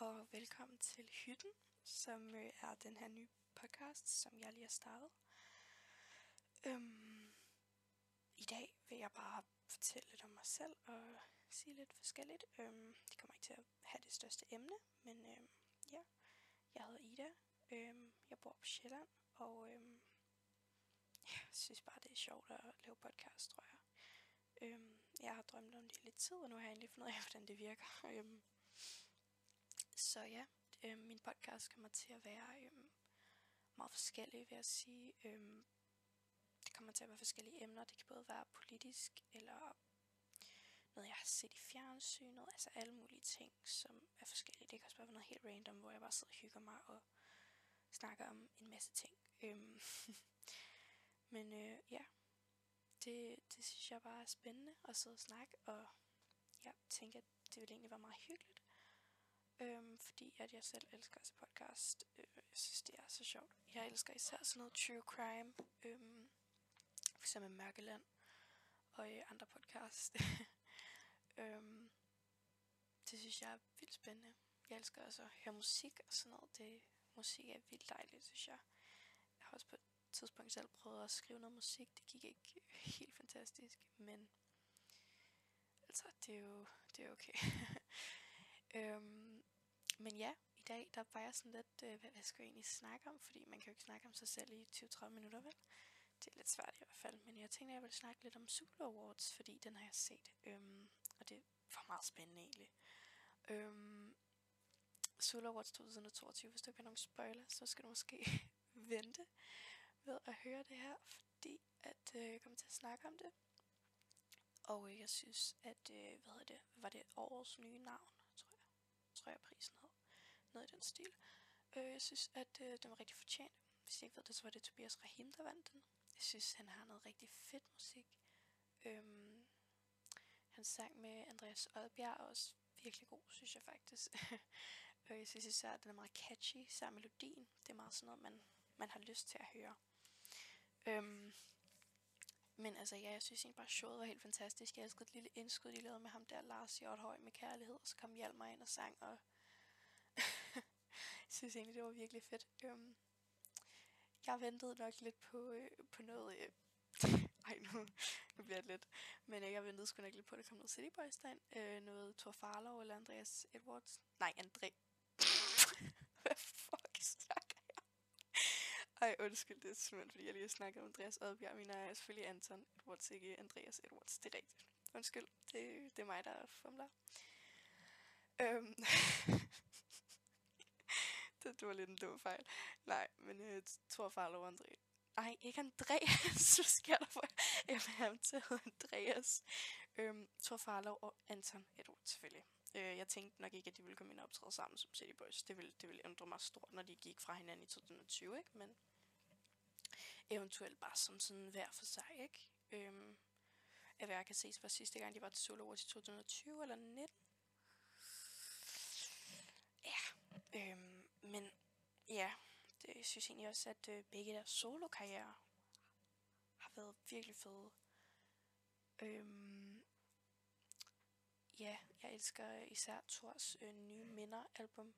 og velkommen til Hytten, som øh, er den her nye podcast, som jeg lige har startet. Øhm, I dag vil jeg bare fortælle lidt om mig selv og sige lidt forskelligt. Øhm, det kommer ikke til at have det største emne, men øhm, ja, jeg hedder Ida. Øhm, jeg bor på Sjælland, og øhm, jeg synes bare, det er sjovt at lave podcast, tror jeg. Øhm, jeg har drømt om det i lidt tid, og nu har jeg endelig fundet ud af, hvordan det virker. Øhm, så ja, øh, min podcast kommer til at være øh, meget forskellig, vil jeg sige. Øh, det kommer til at være forskellige emner. Det kan både være politisk, eller noget, jeg har set i fjernsynet. Altså alle mulige ting, som er forskellige. Det kan også bare være noget helt random, hvor jeg bare sidder og hygger mig og snakker om en masse ting. Øh, men øh, ja, det, det synes jeg bare er spændende at sidde og snakke, og jeg tænker, at det vil egentlig være meget hyggeligt. Øhm, fordi at jeg selv elsker at se podcast. Øh, jeg synes, det er så sjovt. Jeg elsker især sådan noget true crime. Øhm, for eksempel Mørkeland og øh, andre podcast. øhm, det synes jeg er vildt spændende. Jeg elsker også at høre musik og sådan noget. Det, musik er vildt dejligt, synes jeg. Jeg har også på et tidspunkt selv prøvet at skrive noget musik. Det gik ikke helt fantastisk, men altså, det er jo det er okay. øhm, men ja, i dag der var jeg sådan lidt, øh, hvad, hvad skal jeg egentlig snakke om? Fordi man kan jo ikke snakke om sig selv i 20-30 minutter, vel? Det er lidt svært i hvert fald. Men jeg tænkte, at jeg ville snakke lidt om Zulu Awards, fordi den har jeg set. Øhm, og det var meget spændende egentlig. Øhm, Zulu Awards 2022, hvis du ikke har nogen spoiler, så skal du måske vente ved at høre det her, fordi at øh, jeg kommer til at snakke om det. Og øh, jeg synes, at, øh, hvad hedder det, var det årets nye navn? tror jeg tror jeg prisen. Noget i den stil. Øh, jeg synes, at øh, den var rigtig fortjent. Hvis I ikke ved det, så var det Tobias Rahim, der vandt den. Jeg synes, han har noget rigtig fedt musik. Øhm, han sang med Andreas Oddbjerg også virkelig god, synes jeg faktisk. og øh, jeg synes især, at den er meget catchy, især melodien. Det er meget sådan noget, man, man har lyst til at høre. Øhm, men altså, ja, jeg synes egentlig bare, showet var helt fantastisk. Jeg elskede et lille indskud, de lavede med ham der, Lars Hjorthøj, med kærlighed. Og så kom Hjalmar ind og sang, og synes egentlig, det var virkelig fedt. Øhm, jeg ventede nok lidt på, øh, på noget... Øh, ej, nu, nu bliver det lidt. Men øh, jeg ventede sgu nok lidt på, at der kom noget City Boys derind. Øh, noget Thor Farlow eller Andreas Edwards. Nej, André. Hvad fuck snakker ej, undskyld, det er simpelthen, fordi jeg lige har snakket om Andreas Oddbjerg. Min er selvfølgelig Anton Edwards, ikke Andreas Edwards. Det er rigtigt. Undskyld, det, det er mig, der fumler. Øhm. det, var lidt en dum fejl. Nej, men øh, jeg tror Farlo og André. Nej, ikke Andreas. Så sker der for? Jeg vil have ham til Andreas. Øhm, Thor Farlow og Anton Edward, selvfølgelig. Øh, jeg tænkte nok ikke, at de ville komme ind og optræde sammen som City Boys. Det ville, det ville ændre mig stort, når de gik fra hinanden i 2020, ikke? Men eventuelt bare som sådan hver for sig, ikke? Øhm, at jeg kan ses var sidste gang, de var til Solo i 2020 eller 19. Ja, øhm, men ja, det jeg synes egentlig også, at øh, begge deres solo-karriere har været virkelig fede. Øhm, ja, jeg elsker især Thors øh, nye Minder-album.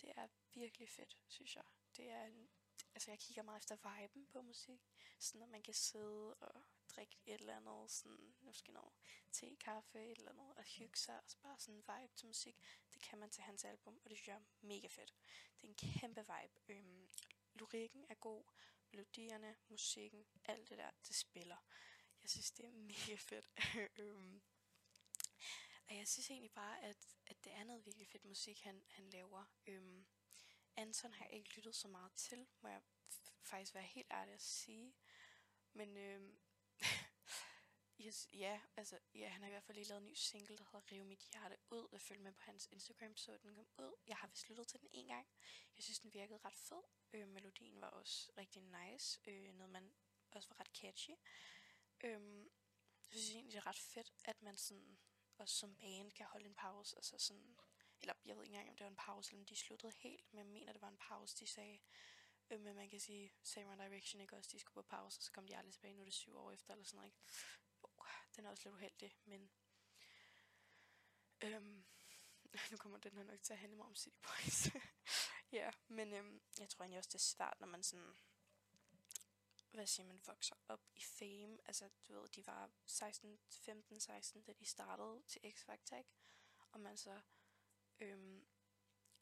Det er virkelig fedt, synes jeg. Det er en altså jeg kigger meget efter viben på musik. Sådan at man kan sidde og drikke et eller andet, sådan, måske noget te, kaffe, et eller andet, og hygge sig, og bare sådan vibe til musik. Det kan man til hans album, og det synes jeg er mega fedt. Det er en kæmpe vibe. Øhm, lyrikken er god, melodierne, musikken, alt det der, det spiller. Jeg synes, det er mega fedt. øhm, og jeg synes egentlig bare, at, at det er noget virkelig fedt musik, han, han laver. Øhm, Anton har jeg ikke lyttet så meget til, må jeg faktisk være helt ærlig at sige. Men øhm, yes, ja, altså, ja, han har i hvert fald lige lavet en ny single, der hedder Rive mit hjerte ud. Jeg følger med på hans Instagram, så den kom ud. Jeg har vist lyttet til den en gang. Jeg synes, den virkede ret fed. Øh, melodien var også rigtig nice. Øh, noget, man også var ret catchy. Øh, jeg synes egentlig, det er ret fedt, at man sådan, også som band kan holde en pause. Altså sådan, eller jeg ved ikke engang, om det var en pause, eller om de sluttede helt, men jeg mener, det var en pause, de sagde. Øh, men man kan sige, Same Direction ikke også, de skulle på pause, og så kom de aldrig tilbage, nu er det syv år efter, eller sådan noget, ikke? Den er også lidt uheldig, men... Øhm, nu kommer den her nok til at handle mig om City Boys. ja, men øhm, jeg tror egentlig også, det er svært, når man sådan hvad siger man, vokser op i fame. Altså, du ved, de var 16, 15, 16, da de startede til X-Factor, ikke? Og man så øhm,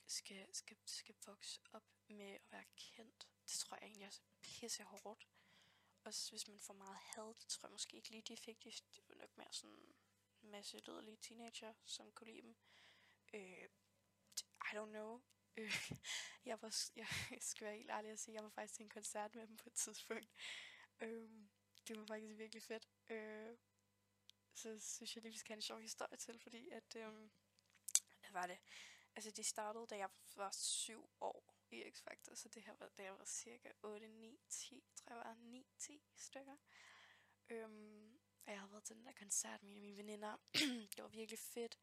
skal, skal, skal vokse op med at være kendt. Det tror jeg egentlig også er pisse hårdt. Også hvis man får meget had, det tror jeg måske ikke lige, de fik. De, det var nok mere sådan en masse dødelige teenager, som kunne lide dem. Øh, I don't know. Øh, jeg, var, jeg skal være helt ærlig at sige, jeg var faktisk til en koncert med dem på et tidspunkt. Øh, det var faktisk virkelig fedt. Øh, så synes jeg lige, vi skal have en sjov historie til, fordi at, øh, hvad var det? Altså, de startede, da jeg var syv år i X-Factor, så det her var, da jeg var cirka 8, 9, 10, tror jeg var 9, 10 stykker. Øhm, og jeg havde været til den der koncert med mine veninder. det var virkelig fedt.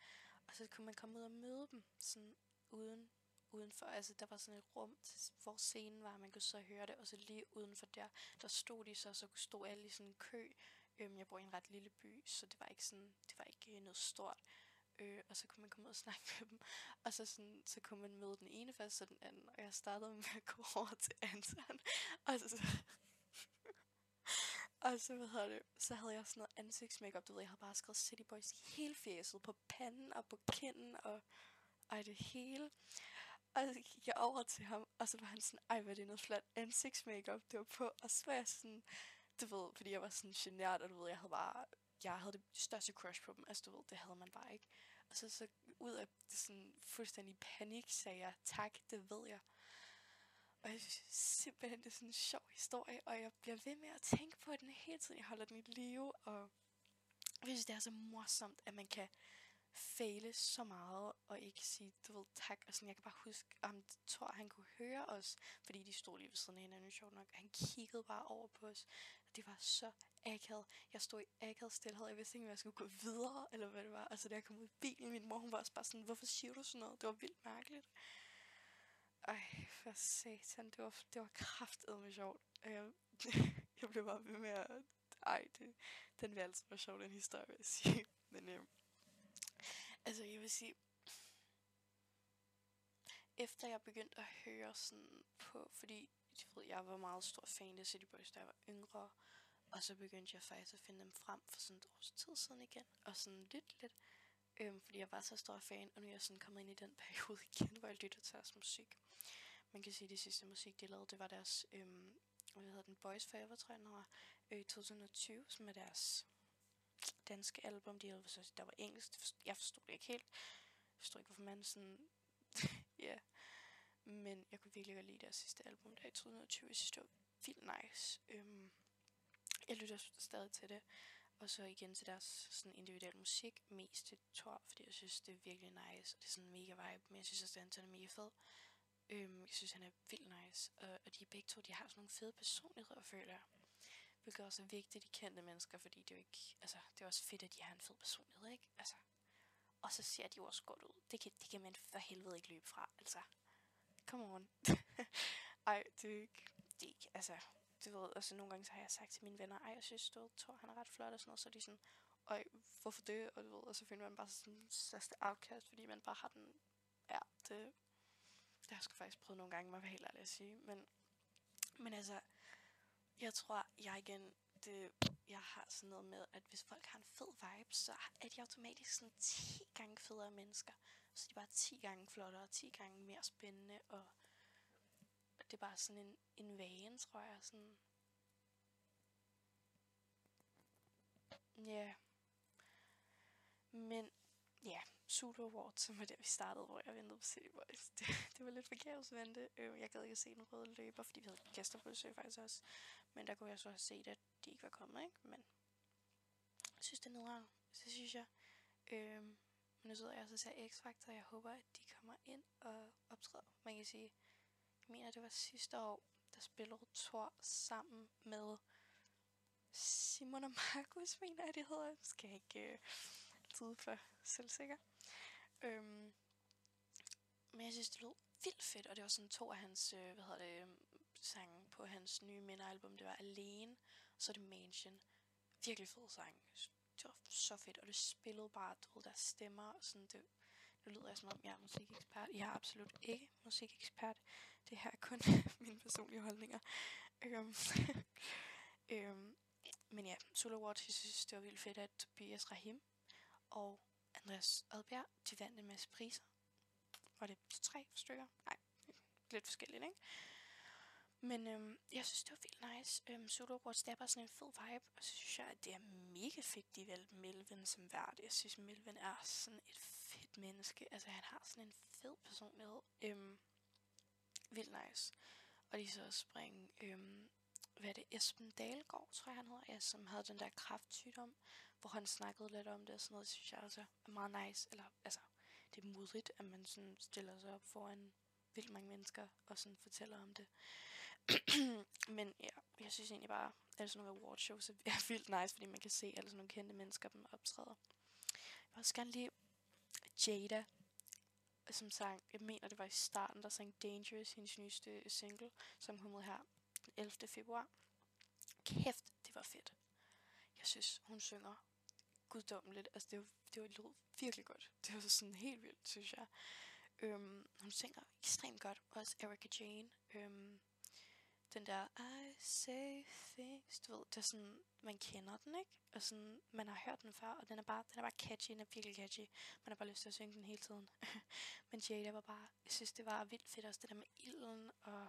Og så kunne man komme ud og møde dem, sådan uden, udenfor. Altså, der var sådan et rum, hvor scenen var, man kunne så høre det. Og så lige udenfor der, der stod de så, så stod alle i sådan en kø. Øhm, jeg bor i en ret lille by, så det var ikke sådan, det var ikke noget stort. Øh, og så kunne man komme ud og snakke med dem. Og så, sådan, så kunne man møde den ene først, så den anden. Og jeg startede med at gå over til Anton. Og så, og så, hvad hedder det, så havde jeg sådan noget ansigtsmakeup, du ved, jeg havde bare skrevet City Boys i hele fjeset, på panden og på kinden og, og det hele. Og så gik jeg over til ham, og så var han sådan, ej, hvad er det noget flot ansigtsmakeup, det var på. Og så var jeg sådan, du ved, fordi jeg var sådan genert, og du ved, jeg havde bare jeg havde det største crush på dem. Altså, du ved, det havde man bare ikke. Og så, så ud af det sådan fuldstændig panik, sagde jeg, tak, det ved jeg. Og jeg synes simpelthen, det er sådan en sjov historie, og jeg bliver ved med at tænke på den hele tiden. Jeg holder den i live, og jeg synes, det er så morsomt, at man kan fejle så meget, og ikke sige, du ved, tak. Og sådan, jeg kan bare huske, om tror, han kunne høre os, fordi de stod lige ved siden af hinanden, sjovt nok. Han kiggede bare over på os. Det var så akavet. Jeg stod i akavet stillhed. Jeg vidste ikke, om jeg skulle gå videre, eller hvad det var. Altså, da jeg kom ud i bilen, min mor hun var også bare sådan, hvorfor siger du sådan noget? Det var vildt mærkeligt. Ej, for satan, det var, det var kraftedme sjovt. Jeg, jeg blev bare ved med at... Ej, det, den vil altid være sjov, den historie, vil jeg sige. Men øhm, altså, jeg vil sige, efter jeg begyndte at høre sådan på, fordi jeg, ved, jeg var meget stor fan af City Boys, da jeg var yngre, og så begyndte jeg faktisk at finde dem frem for sådan et års tid siden igen, og sådan lidt lidt, øhm, fordi jeg var så stor fan, og nu er jeg sådan kommet ind i den periode igen, hvor jeg lytter til deres musik. Man kan sige, at det sidste musik, de lavede, det var deres, øhm, hvad hedder den, Boys Forever, tror jeg, den var, øh, 2020, som er deres danske album, de havde, så der var engelsk, jeg forstod det ikke helt, jeg forstod ikke, hvorfor man sådan, ja, yeah men jeg kunne virkelig godt lide deres sidste album, der i 2020, jeg synes, det var vildt nice. Øhm, jeg lytter stadig til det. Og så igen til deres sådan individuelle musik, mest til Thor, fordi jeg synes, det er virkelig nice, og det er sådan en mega vibe, men jeg synes også, at han er mega fed. Øhm, jeg synes, han er vildt nice, og, og de begge to, de har sådan nogle fede personligheder, føler jeg. Hvilket også er vigtigt i kendte mennesker, fordi det er jo ikke, altså, det er også fedt, at de har en fed personlighed, ikke? Altså, og så ser de jo også godt ud. Det kan, det kan man for helvede ikke løbe fra, altså. Come on. Ej, det er ikke, det er ikke, altså, du ved, altså nogle gange så har jeg sagt til mine venner, ej, jeg synes, du tror, han er ret flot og sådan noget, så er de sådan, ej, hvorfor det? Og du ved, og så finder man bare sådan en største outcast, fordi man bare har den, ja, det, det har jeg sgu faktisk prøvet nogle gange, må jeg helt ærlig at sige, men, men altså, jeg tror, jeg igen, det, jeg har sådan noget med, at hvis folk har en fed vibe, så er de automatisk sådan 10 gange federe mennesker. Så de er bare 10 gange flottere, 10 gange mere spændende, og det er bare sådan en, en vane, tror jeg. Sådan. Ja. Yeah. Men ja, Sudo Awards, som var der, vi startede, hvor jeg ventede på City Boys. Det, det var lidt forgæves vente. Øh, jeg gad ikke at se den røde løber, fordi vi havde gæster på besøg faktisk også. Men der kunne jeg så have set, at de ikke var kommet, ikke? Men jeg synes, det er noget Så synes jeg. Øhm, men nu sidder jeg også og ser X-Factor, og jeg håber, at de kommer ind og optræder. Man kan sige, jeg mener, det var sidste år, der spillede Thor sammen med Simon og Markus, mener jeg, det hedder. Skal ikke øh, tid for selvsikker. Øhm, men jeg synes, det lød vildt fedt, og det var sådan to af hans, øh, hvad hedder det, sange på hans nye mindealbum. Det var Alene, og så er det Mansion. Virkelig fed sang. Var så fedt, og det spillede bare, du ved, deres stemmer, og sådan, det, Nu lyder jeg som om, jeg er musikekspert. Jeg er absolut ikke musikekspert. Det her er kun mine personlige holdninger. Øhm, øhm, men ja, Solo Awards, jeg synes, det var vildt fedt, at Tobias Rahim og Andreas Adbjerg, de vandt en masse priser. Var det tre stykker? Nej, lidt forskelligt, ikke? Men øhm, jeg synes, det var vildt nice. Øhm, Solo Awards, det er bare sådan en fed vibe. Og så synes jeg, at det er mega fedt, de valgte Melvin som vært. Jeg synes, Melvin er sådan et fedt menneske. Altså, han har sådan en fed personlighed. Øhm, vildt nice. Og de så også springe, øhm, hvad er det, Esben Dalgaard, tror jeg han hedder, ja, som havde den der kraftsygdom, hvor han snakkede lidt om det og sådan noget, det synes jeg også er meget nice. Eller, altså, det er modigt, at man sådan stiller sig op foran vildt mange mennesker og sådan fortæller om det. Men ja, jeg synes egentlig bare, at sådan nogle awardshows er vildt nice, fordi man kan se alle sådan nogle kendte mennesker, dem optræder. Jeg vil også gerne lige Jada, som sang, jeg mener det var i starten, der sang Dangerous, hendes nyeste single, som kom ud her den 11. februar. Kæft, det var fedt. Jeg synes, hun synger guddommeligt. Altså, det var, det var lød virkelig godt. Det var sådan helt vildt, synes jeg. Øhm, hun synger ekstremt godt. Også Erika Jane. Øhm, den der I say things, du ved, det er sådan, man kender den, ikke? Og sådan, man har hørt den før, og den er bare, den er bare catchy, den er virkelig catchy. Man har bare lyst til at synge den hele tiden. Men Jada var bare, jeg synes, det var vildt fedt også, det der med ilden og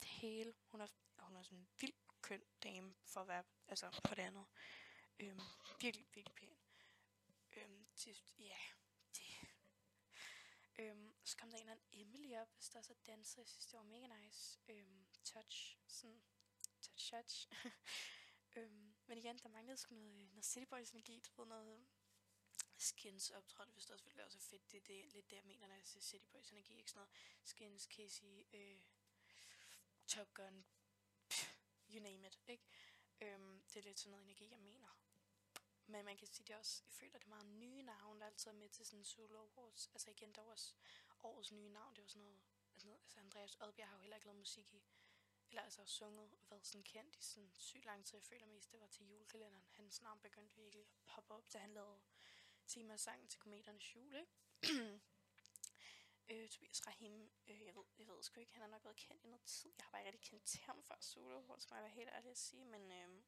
det hele. Hun er, hun er sådan en vild køn dame for at være, altså på det andet. Øhm, virkelig, virkelig pæn. Øhm, ja, yeah. Øhm, så kom der en eller anden Emily op, hvis der så danser. Jeg synes, det var mega nice. Øhm, touch, sådan, touch, touch. øhm, men igen, der manglede sgu noget, øh, noget City Boys energi, du ved, noget øh, Skins optrådte, hvis det også ville være så fedt. Det er det, lidt det, jeg mener, når jeg siger City Boys energi, ikke sådan noget Skins, Casey, øh, Top Gun, pff, you name it, ikke? Øhm, det er lidt sådan noget energi, jeg mener. Men man kan sige, det også, jeg føler, det er meget nye navn, der altid er med til sådan solo awards. Altså igen, der var også årets nye navn, det var sådan noget, altså, altså Andreas Odbjerg har jo heller ikke lavet musik i, eller altså sunget og været sådan kendt i sådan sygt lang tid. Jeg føler mest, det var til julekalenderen. Hans navn begyndte virkelig at poppe op, da han lavede tema sangen til Kometernes jul, ikke? øh, Tobias Rahim, øh, jeg, ved, jeg ved sgu ikke, han har nok været kendt i noget tid. Jeg har bare ikke rigtig kendt ham før solo, hvor skal jeg være helt ærlig at sige, men øh,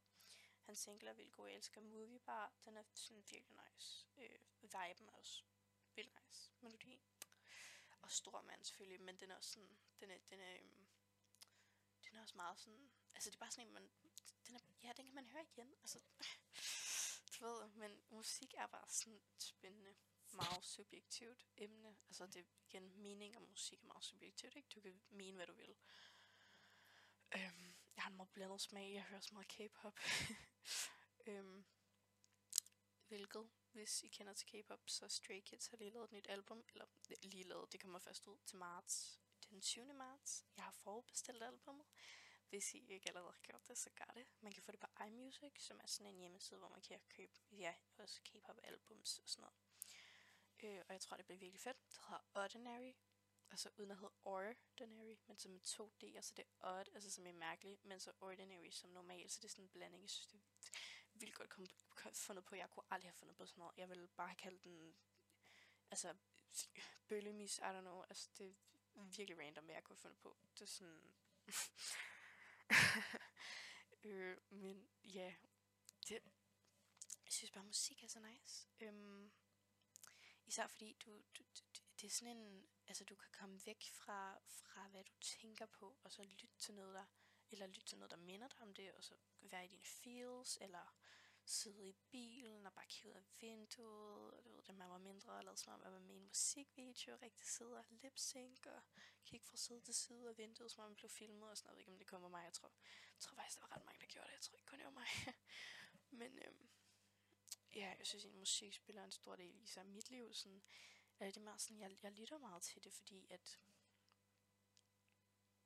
hans singler er vildt god. Jeg elsker Movie Bar, den er sådan virkelig nice. Øh, viben er også vildt nice. Melodien. Og stor mand selvfølgelig, men den er også sådan, den er, den er, øhm, den er også meget sådan, altså det er bare sådan en, man, den er, ja, den kan man høre igen, altså, du ved, men musik er bare sådan spændende meget subjektivt emne. Altså det er igen, mening og musik er meget subjektivt, ikke? Du kan mene, hvad du vil. Øhm, jeg har en meget blandet smag. Jeg hører så meget K-pop. øhm, hvilket, hvis I kender til K-pop, så Stray Kids har lige lavet et nyt album. Eller lige lavet, det kommer først ud til marts. Den 20. marts. Jeg har forudbestilt albumet. Hvis I ikke allerede har gjort det, så gør det. Man kan få det på iMusic, som er sådan en hjemmeside, hvor man kan købe ja, også K-pop albums og sådan noget. Øh, og jeg tror, det bliver virkelig fedt. Det hedder Ordinary. Altså uden at hedde Ordinary, men som med to D'er, så det er odd, altså som er mærkeligt, men så Ordinary som normal, så det er sådan en blanding. Jeg synes, det vildt godt kom, kom, fundet på. Jeg kunne aldrig have fundet på sådan noget. Jeg ville bare have kaldt den, altså, bøllemis, I don't know. Altså, det er virkelig random, hvad jeg kunne have fundet på. Det er sådan... øh, men ja, det, jeg synes bare, musik er så nice. Øhm, Især fordi du, du, det er sådan en, altså du kan komme væk fra, fra hvad du tænker på, og så lytte til noget, der, eller lytte til noget, der minder dig om det, og så være i dine feels, eller sidde i bilen og bare kigge ud af vinduet, og du ved, da man var mindre, og lavede som om, at man var med en musikvideo, rigtig sidde og lip og kigge fra side til side af vinduet, som om man blev filmet og sådan noget. Jeg ved ikke, om det kommer mig. Jeg tror, jeg tror faktisk, der var ret mange, der gjorde det. Jeg tror ikke kun det var mig. Men øhm, ja, jeg synes, at musik spiller en stor del i sig mit liv. Sådan, er det meget sådan, jeg, jeg lytter meget til det, fordi at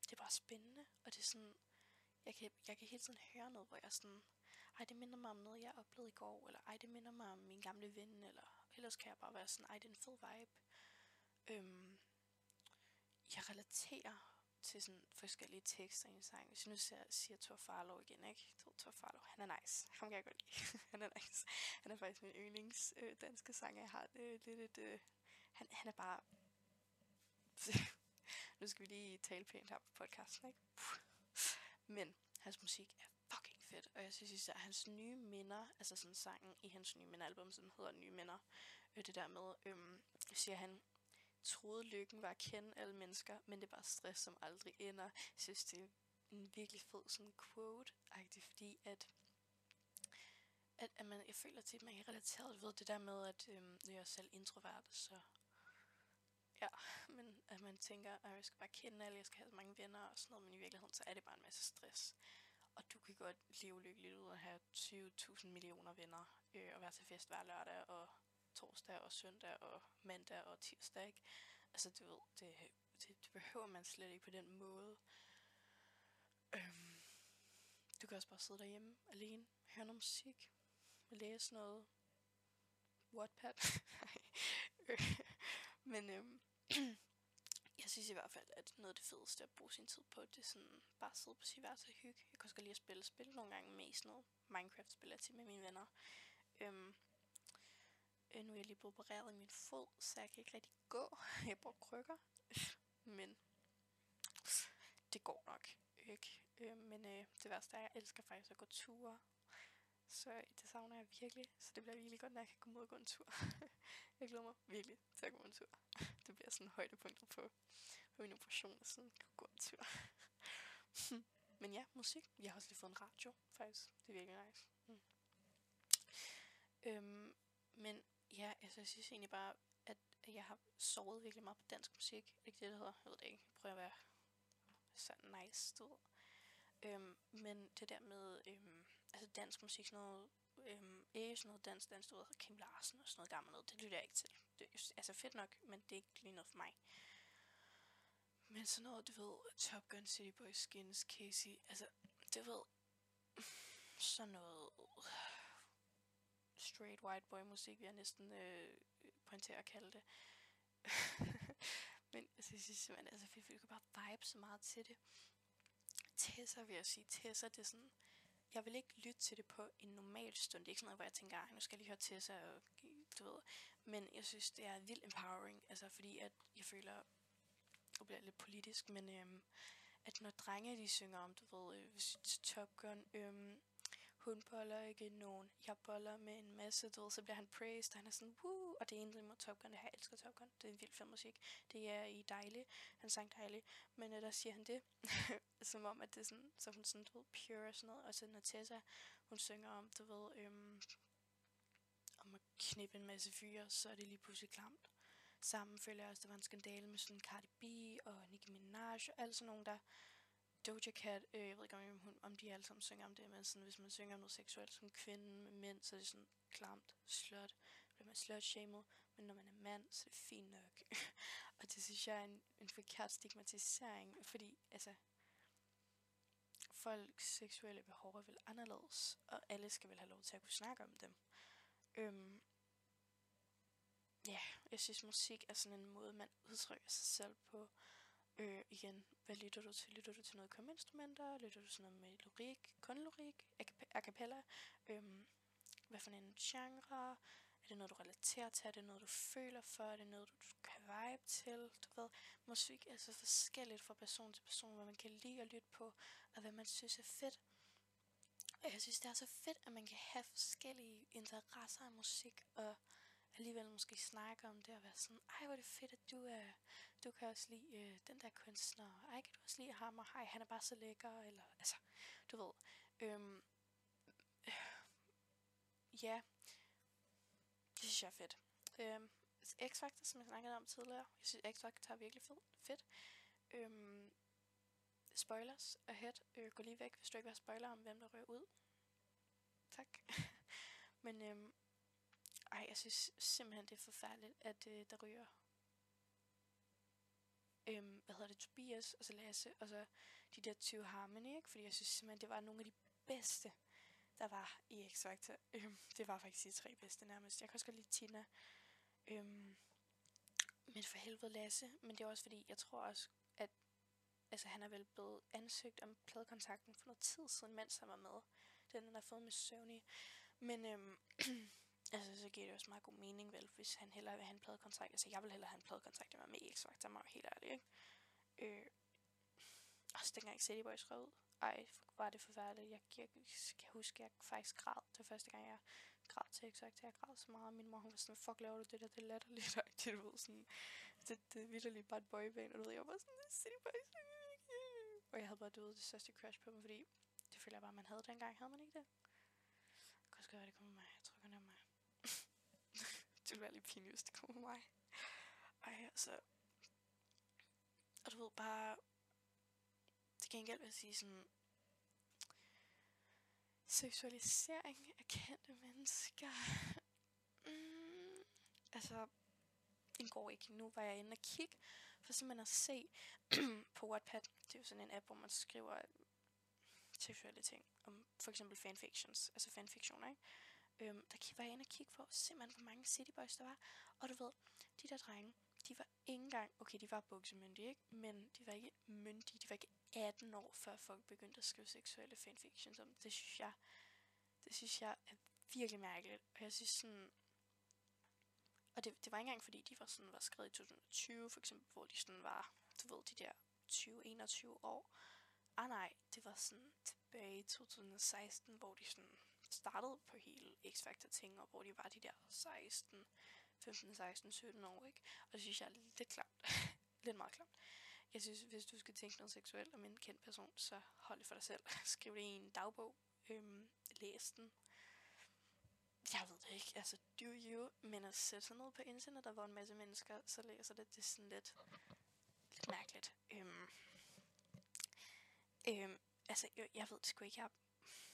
det er bare spændende, og det er sådan, jeg kan, jeg kan hele tiden høre noget, hvor jeg sådan, ej, det minder mig om noget, jeg oplevede i går, eller ej, det minder mig om min gamle ven, eller ellers kan jeg bare være sådan, ej, det er en fed vibe. Øhm, jeg relaterer til sådan forskellige tekster i en sang. Hvis jeg nu ser, siger Thor Farlow igen, ikke? Thor Farlow, han er nice. Ham kan jeg godt lide. han er nice. Han er faktisk min yndlings øh, danske sang, jeg har. Det, øh, lidt... Øh, han, han er bare... nu skal vi lige tale pænt her på podcasten, ikke? Men hans musik er fedt, og jeg synes især, at hans nye minder, altså sådan sangen i hans nye minderalbum, som hedder Nye Minder, øh, det der med, øh, siger han, troede lykken var at kende alle mennesker, men det er bare stress, som aldrig ender. Jeg synes, det er en virkelig fed sådan quote-agtig, fordi at at, at man, jeg føler til, at man kan relateret ved det der med, at øhm, jeg er selv introvert, så ja, men at man tænker, at jeg skal bare kende alle, jeg skal have så mange venner og sådan noget, men i virkeligheden, så er det bare en masse stress. Og du kan godt leve lykkeligt ud og have 20.000 millioner venner, øh, og være til fest hver lørdag og torsdag og søndag og mandag og tirsdag, ikke? Altså, du ved, det, det, det behøver man slet ikke på den måde. Øhm, du kan også bare sidde derhjemme alene, høre noget musik, læse noget Wattpad. Øh, men øhm, synes i hvert fald, at noget af det fedeste at bruge sin tid på, det er sådan bare at sidde på sit værelse og hygge. Jeg kan også godt lide at spille spil nogle gange med sådan noget Minecraft-spil til med mine venner. Øhm, øh, nu er jeg lige blevet opereret i min fod, så jeg kan ikke rigtig gå. Jeg bruger krykker. Men det går nok ikke. Øh, men øh, det værste er, at jeg elsker faktisk at gå ture. Så det savner jeg virkelig. Så det bliver virkelig godt, når jeg kan komme ud og gå en tur. jeg glæder mig virkelig til at gå en tur. Det bliver sådan højdepunktet på, på min operation, at sådan kan gå en tur. Men ja, musik. Jeg har også lige fået en radio, faktisk. Det er virkelig nice. Mm. Øhm, men ja, altså, jeg synes egentlig bare, at jeg har sovet virkelig meget på dansk musik. Er det ikke det, det hedder? Jeg ved det ikke. Jeg prøver at være sådan nice, du. Øhm, men det der med, øhm, altså dansk musik, sådan noget, øhm, ikke sådan noget dansk, dansk, du ved, Kim Larsen og sådan noget gammelt noget, det lytter jeg ikke til. Det er altså fedt nok, men det er ikke lige noget for mig. Men sådan noget, du ved, Top Gun, City Boys, Skins, Casey, altså, du ved, sådan noget straight white boy musik, vil jeg næsten øh, pointere at kalde det. Men altså, jeg synes simpelthen, altså, vi kan bare vibe så meget til det. Tessa vil jeg sige. Tessa, det er sådan... Jeg vil ikke lytte til det på en normal stund. Det er ikke sådan noget, hvor jeg tænker, nu skal jeg lige høre til sig, og, du ved. Men jeg synes, det er vildt empowering. Altså, fordi at jeg føler, det bliver lidt politisk, men øhm, at når drenge, de synger om, du ved, øh, Top Gun, øhm, hun boller ikke nogen, jeg boller med en masse, du ved, så bliver han praised, og han er sådan, woo, og det er egentlig Top Gun, jeg elsker Top Gun, det er en vild fed musik, det er i dejlig, han sang dejlig, men uh, der siger han det, som om, at det er sådan, så hun sådan, du ved, pure og sådan noget, og så når Tessa, hun synger om, du ved, øhm, om at knippe en masse fyre, så er det lige pludselig klamt. Sammen føler jeg også, der var en skandale med sådan Cardi B og Nicki Minaj og alt sådan nogen, der Doja Cat, øh, jeg ved ikke om, hun, om de alle sammen synger om det, men sådan, hvis man synger om noget seksuelt som kvinde med mænd, så er det sådan klamt, slot, man slutshamed, men når man er mand, så er det fint nok. og det synes jeg er en, en forkert stigmatisering, fordi altså, folks seksuelle behov er vel anderledes, og alle skal vel have lov til at kunne snakke om dem. Øhm, ja, jeg synes musik er sådan en måde, man udtrykker sig selv på, Øh, igen, hvad lytter du til? Lytter du til noget instrumenter? Lytter du til noget med lyrik, kun lyrik, a cappella? Øhm, hvad for en genre? Er det noget, du relaterer til? Er det noget, du føler for? Er det noget, du, du kan vibe til? Du ved, musik er så forskelligt fra person til person, hvad man kan lide at lytte på, og hvad man synes er fedt. Og jeg synes, det er så fedt, at man kan have forskellige interesser af musik, og alligevel måske snakke om det og være sådan, ej hvor er det fedt, at du er, du kan også lide øh, den der kunstner, ej kan du også lide ham, og hej, han er bare så lækker, eller altså, du ved, øhm, øh, ja, det synes jeg er fedt. Øhm, X-Factor, som jeg snakkede om tidligere, jeg synes X-Factor er virkelig fed, fedt. Øhm, spoilers ahead, øh, gå lige væk, hvis du ikke vil have spoiler om, hvem der rører ud. Tak. Men øhm, ej, jeg synes simpelthen, det er forfærdeligt, at øh, der ryger øhm, hvad hedder det, Tobias, og så Lasse, og så de der 20 Harmony, ikke? Fordi jeg synes simpelthen, det var nogle af de bedste, der var i X Factor. Øhm, det var faktisk de tre bedste nærmest. Jeg kan også godt lide Tina. Øhm, men for helvede Lasse. Men det er også fordi, jeg tror også, at altså, han er vel blevet ansøgt om pladekontakten for noget tid siden, mens han var med. Den, han har fået med Sony. Men øhm, altså, så giver det også meget god mening, vel, hvis han hellere vil have en pladekontrakt. Altså, jeg vil hellere have en pladekontrakt, end med i X-Factor, mig helt ærlig, ikke? Øh, også dengang City Boys rød ud. Ej, var det forfærdeligt. Jeg, jeg, kan huske, jeg faktisk græd. Det første gang, jeg græd til eksakt. Jeg græd så meget. Min mor, hun var sådan, fuck, laver du det der? Det er latterligt. Det, du ved, sådan, det, det er vidderligt bare et boyband. Og du ved, jeg var sådan, City Boys. Og jeg havde bare, du ved, det største crush på mig, fordi det føler jeg bare, man havde dengang. Havde man ikke det? Jeg kan også gøre, det kommer mig. Jeg tror kun, det er mig. det ville være lidt pinligt, hvis det kommer mig. Ej, altså. Og du ved, bare... Til gengæld vil jeg sige sådan... Seksualisering af kendte mennesker. Mm, altså, den går ikke. Nu var jeg inde og kigge, for simpelthen at se på Wattpad. Det er jo sådan en app, hvor man skriver seksuelle ting. Om for eksempel fanfictions, altså fanfiktioner, ikke? Øhm, der var jeg inde og kigge på simpelthen, hvor mange cityboys der var. Og du ved, de der drenge, de var ikke engang, okay, de var buksemyndige, ikke? Men de var ikke myndige, de var ikke 18 år, før folk begyndte at skrive seksuelle fanfictions om. Det synes jeg, det synes jeg er virkelig mærkeligt. Og jeg synes sådan, og det, det var ikke engang fordi, de var, sådan, var skrevet i 2020, for eksempel, hvor de sådan var, du ved, de der 20-21 år. Ah nej, det var sådan tilbage i 2016, hvor de sådan startede på hele X-Factor ting, og hvor de var de der 16, 15, 16, 17 år, ikke? Og det synes jeg er lidt klamt. lidt meget klamt. Jeg synes, hvis du skal tænke noget seksuelt om en kendt person, så hold det for dig selv. Skriv det i en dagbog. Øhm, læs den. Jeg ved det ikke, altså do you, men at sætte sig ned på internet, hvor en masse mennesker så læser det, det er sådan lidt, lidt mærkeligt. Øhm, øhm, altså, jeg, jeg ved det sgu ikke, jeg,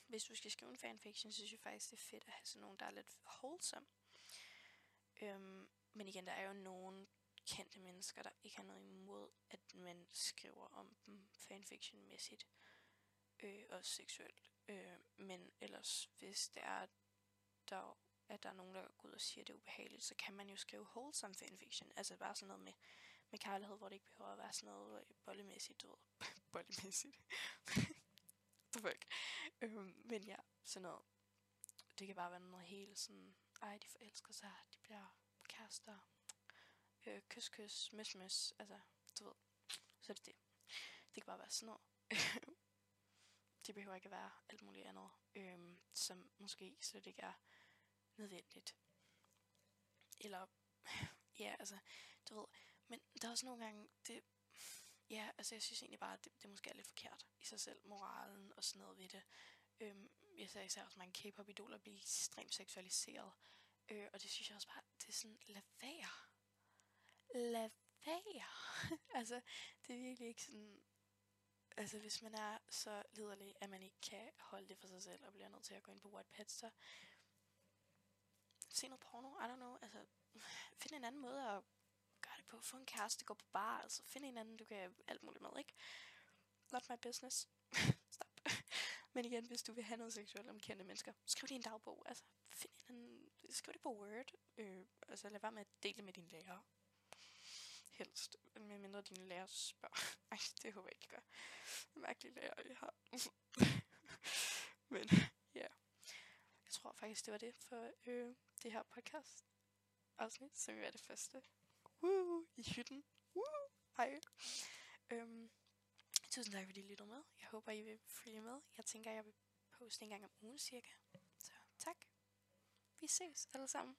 hvis du skal skrive en fanfiction, så synes jeg faktisk, det er fedt at have sådan nogen, der er lidt wholesome. Øhm, men igen, der er jo nogen kendte mennesker, der ikke har noget imod, at man skriver om dem fanfiction-mæssigt. Øh, og seksuelt. Øh, men ellers, hvis det er, der, at der er nogen, der går ud og siger, at det er ubehageligt, så kan man jo skrive wholesome fanfiction. Altså bare sådan noget med, med kærlighed, hvor det ikke behøver at være sådan noget øh, bollemæssigt, du ved. bollemæssigt. the fuck. Øhm, men ja, sådan noget. Det kan bare være noget helt sådan, ej, de forelsker sig, de bliver kærester, øh, kys, kys, møs, møs, altså, du ved. Så er det det. Det kan bare være sådan noget. det behøver ikke at være alt muligt andet, øh, som måske slet ikke er nødvendigt. Eller, ja, altså, du ved, men der er også nogle gange, det, ja, altså jeg synes egentlig bare, at det, det måske er lidt forkert i sig selv, moralen og sådan noget ved det. Øhm, jeg ser især også mange K-pop-idoler blive ekstremt seksualiseret. Øh, og det synes jeg også bare, det er sådan, lad være. Lad være. altså, det er virkelig ikke sådan, altså hvis man er så liderlig, at man ikke kan holde det for sig selv, og bliver nødt til at gå ind på Wattpad, så se noget porno, I don't know, altså find en anden måde at gøre det på, få en kæreste, gå på bar, altså find en anden, du kan alt muligt med, ikke? Not my business. Stop. Men igen, hvis du vil have noget seksuelt om kendte mennesker, skriv det i en dagbog, altså find en, anden, skriv det på Word, øh, altså lad være med at dele med dine lærere. Helst, med mindre dine lærer spørger. Ej, det håber jeg ikke gør. Mærkelige lærer, jeg har. Men ja, jeg tror faktisk, det var det for øh, det her podcast afsnit, som er det første. Woo, i hytten. Woo, hej. Øhm, tusind tak, fordi I lyttede med. Jeg håber, I vil følge med. Jeg tænker, jeg vil poste en gang om ugen cirka. Så tak. Vi ses alle sammen.